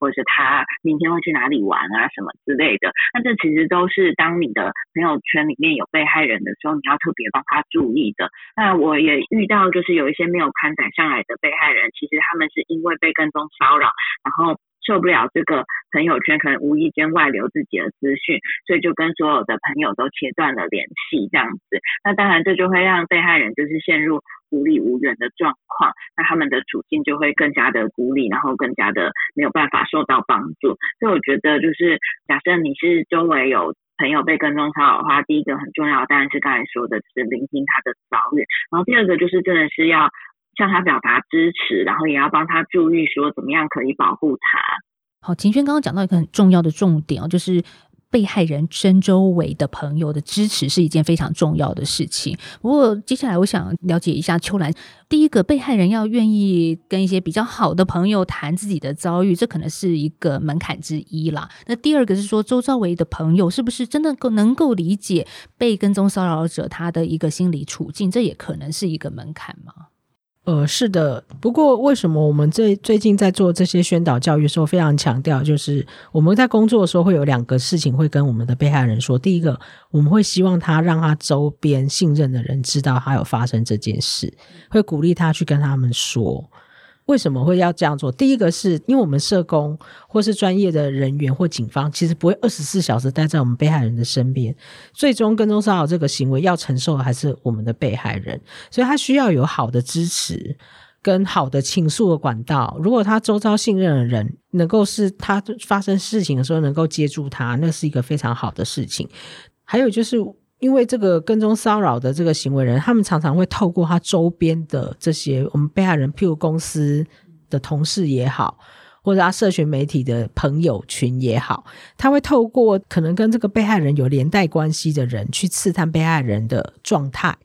或者是他明天会去哪里玩啊什么之类的。那这其实都是当你的朋友圈里面有被害人的时候，你要特别帮他注意的。那我也遇到就是有一些没有刊载上来的被害人，其实他们是因为被跟踪骚扰，然后。受不了这个朋友圈可能无意间外流自己的资讯，所以就跟所有的朋友都切断了联系，这样子。那当然，这就会让被害人就是陷入孤立无援的状况，那他们的处境就会更加的孤立，然后更加的没有办法受到帮助。所以我觉得，就是假设你是周围有朋友被跟踪骚扰的话，第一个很重要，当然是刚才说的就，是聆听他的遭遇，然后第二个就是真的是要。向他表达支持，然后也要帮他注意说怎么样可以保护他。好，秦轩刚刚讲到一个很重要的重点哦，就是被害人身周围的朋友的支持是一件非常重要的事情。不过接下来我想了解一下秋兰，第一个被害人要愿意跟一些比较好的朋友谈自己的遭遇，这可能是一个门槛之一啦。那第二个是说，周遭围的朋友是不是真的够能够理解被跟踪骚扰者他的一个心理处境，这也可能是一个门槛吗？呃，是的。不过，为什么我们最最近在做这些宣导教育的时候，非常强调，就是我们在工作的时候会有两个事情会跟我们的被害人说。第一个，我们会希望他让他周边信任的人知道他有发生这件事，会鼓励他去跟他们说。为什么会要这样做？第一个是因为我们社工或是专业的人员或警方，其实不会二十四小时待在我们被害人的身边。最终跟踪骚扰这个行为要承受的还是我们的被害人，所以他需要有好的支持跟好的倾诉的管道。如果他周遭信任的人能够是他发生事情的时候能够接住他，那是一个非常好的事情。还有就是。因为这个跟踪骚扰的这个行为人，他们常常会透过他周边的这些我们被害人，譬如公司的同事也好，或者他社群媒体的朋友群也好，他会透过可能跟这个被害人有连带关系的人去刺探被害人的状态，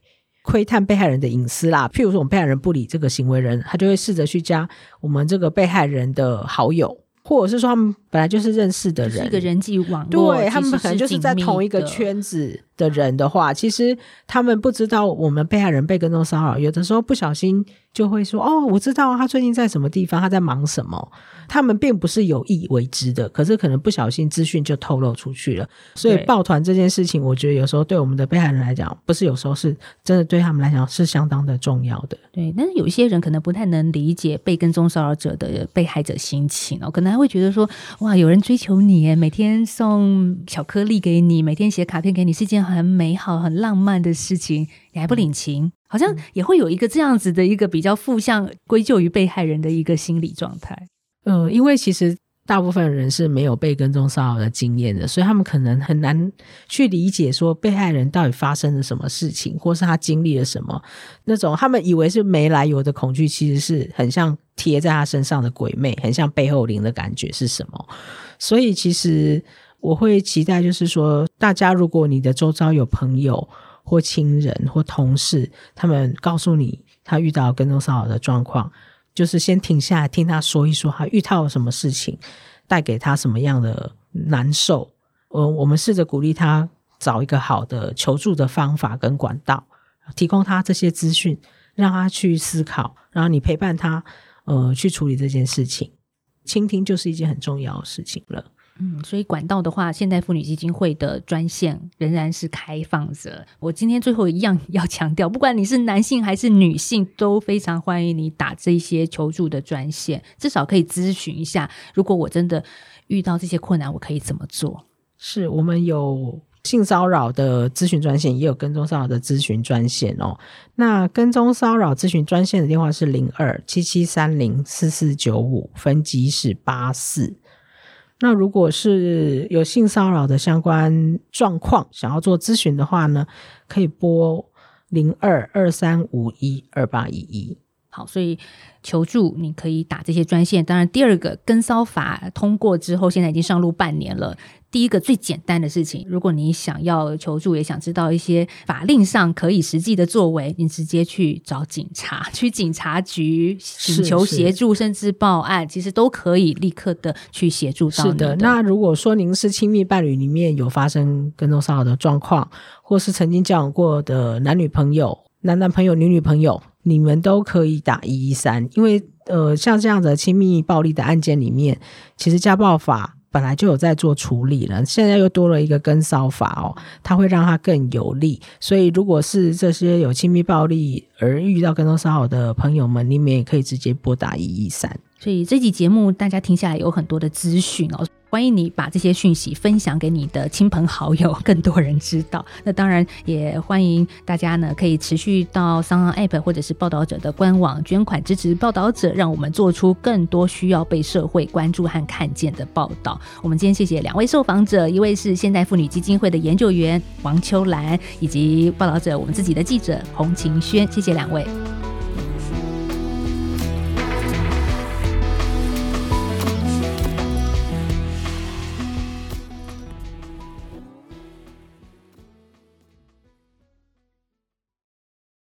窥探被害人的隐私啦。譬如说，我们被害人不理这个行为人，他就会试着去加我们这个被害人的好友。或者是说他们本来就是认识的人，是一个人际网络，对他们可能就是在同一个圈子，的人的话，其实他们不知道我们被害人被跟踪骚扰，有的时候不小心就会说：“哦，我知道他最近在什么地方，他在忙什么。”他们并不是有意为之的，可是可能不小心资讯就透露出去了。所以抱团这件事情，我觉得有时候对我们的被害人来讲，不是有时候是真的对他们来讲是相当的重要的。对，但是有一些人可能不太能理解被跟踪骚扰者的被害者心情哦，可能还会觉得说，哇，有人追求你耶，每天送巧克力给你，每天写卡片给你，是件很美好、很浪漫的事情，你还不领情，好像也会有一个这样子的一个比较负向归咎于被害人的一个心理状态。呃，因为其实大部分人是没有被跟踪骚扰的经验的，所以他们可能很难去理解说被害人到底发生了什么事情，或是他经历了什么。那种他们以为是没来由的恐惧，其实是很像贴在他身上的鬼魅，很像背后灵的感觉是什么。所以其实我会期待，就是说，大家如果你的周遭有朋友或亲人或同事，他们告诉你他遇到跟踪骚扰的状况，就是先停下来听他说一说，他遇到了什么事情，带给他什么样的难受。呃，我们试着鼓励他找一个好的求助的方法跟管道，提供他这些资讯，让他去思考，然后你陪伴他，呃，去处理这件事情。倾听就是一件很重要的事情了。嗯，所以管道的话，现代妇女基金会的专线仍然是开放着。我今天最后一样要强调，不管你是男性还是女性，都非常欢迎你打这些求助的专线，至少可以咨询一下，如果我真的遇到这些困难，我可以怎么做？是我们有性骚扰的咨询专线，也有跟踪骚扰的咨询专线哦。那跟踪骚扰咨询专线的电话是零二七七三零四四九五，分机是八四。那如果是有性骚扰的相关状况，想要做咨询的话呢，可以拨零二二三五一二八一一。好，所以求助你可以打这些专线。当然，第二个跟骚法通过之后，现在已经上路半年了。第一个最简单的事情，如果你想要求助，也想知道一些法令上可以实际的作为，你直接去找警察，去警察局请求协助，甚至报案，其实都可以立刻的去协助到你是的，那如果说您是亲密伴侣里面有发生跟踪骚扰的状况，或是曾经交往过的男女朋友、男男朋友、女女朋友，你们都可以打一一三，因为呃，像这样的亲密暴力的案件里面，其实家暴法。本来就有在做处理了，现在又多了一个跟烧法哦，它会让它更有力。所以，如果是这些有亲密暴力而遇到跟踪骚扰的朋友们，你们也可以直接拨打一一三。所以这集节目大家听下来有很多的资讯哦，欢迎你把这些讯息分享给你的亲朋好友，更多人知道。那当然也欢迎大家呢可以持续到商岸 App 或者是报道者的官网捐款支持报道者，让我们做出更多需要被社会关注和看见的报道。我们今天谢谢两位受访者，一位是现代妇女基金会的研究员王秋兰，以及报道者我们自己的记者洪晴轩，谢谢两位。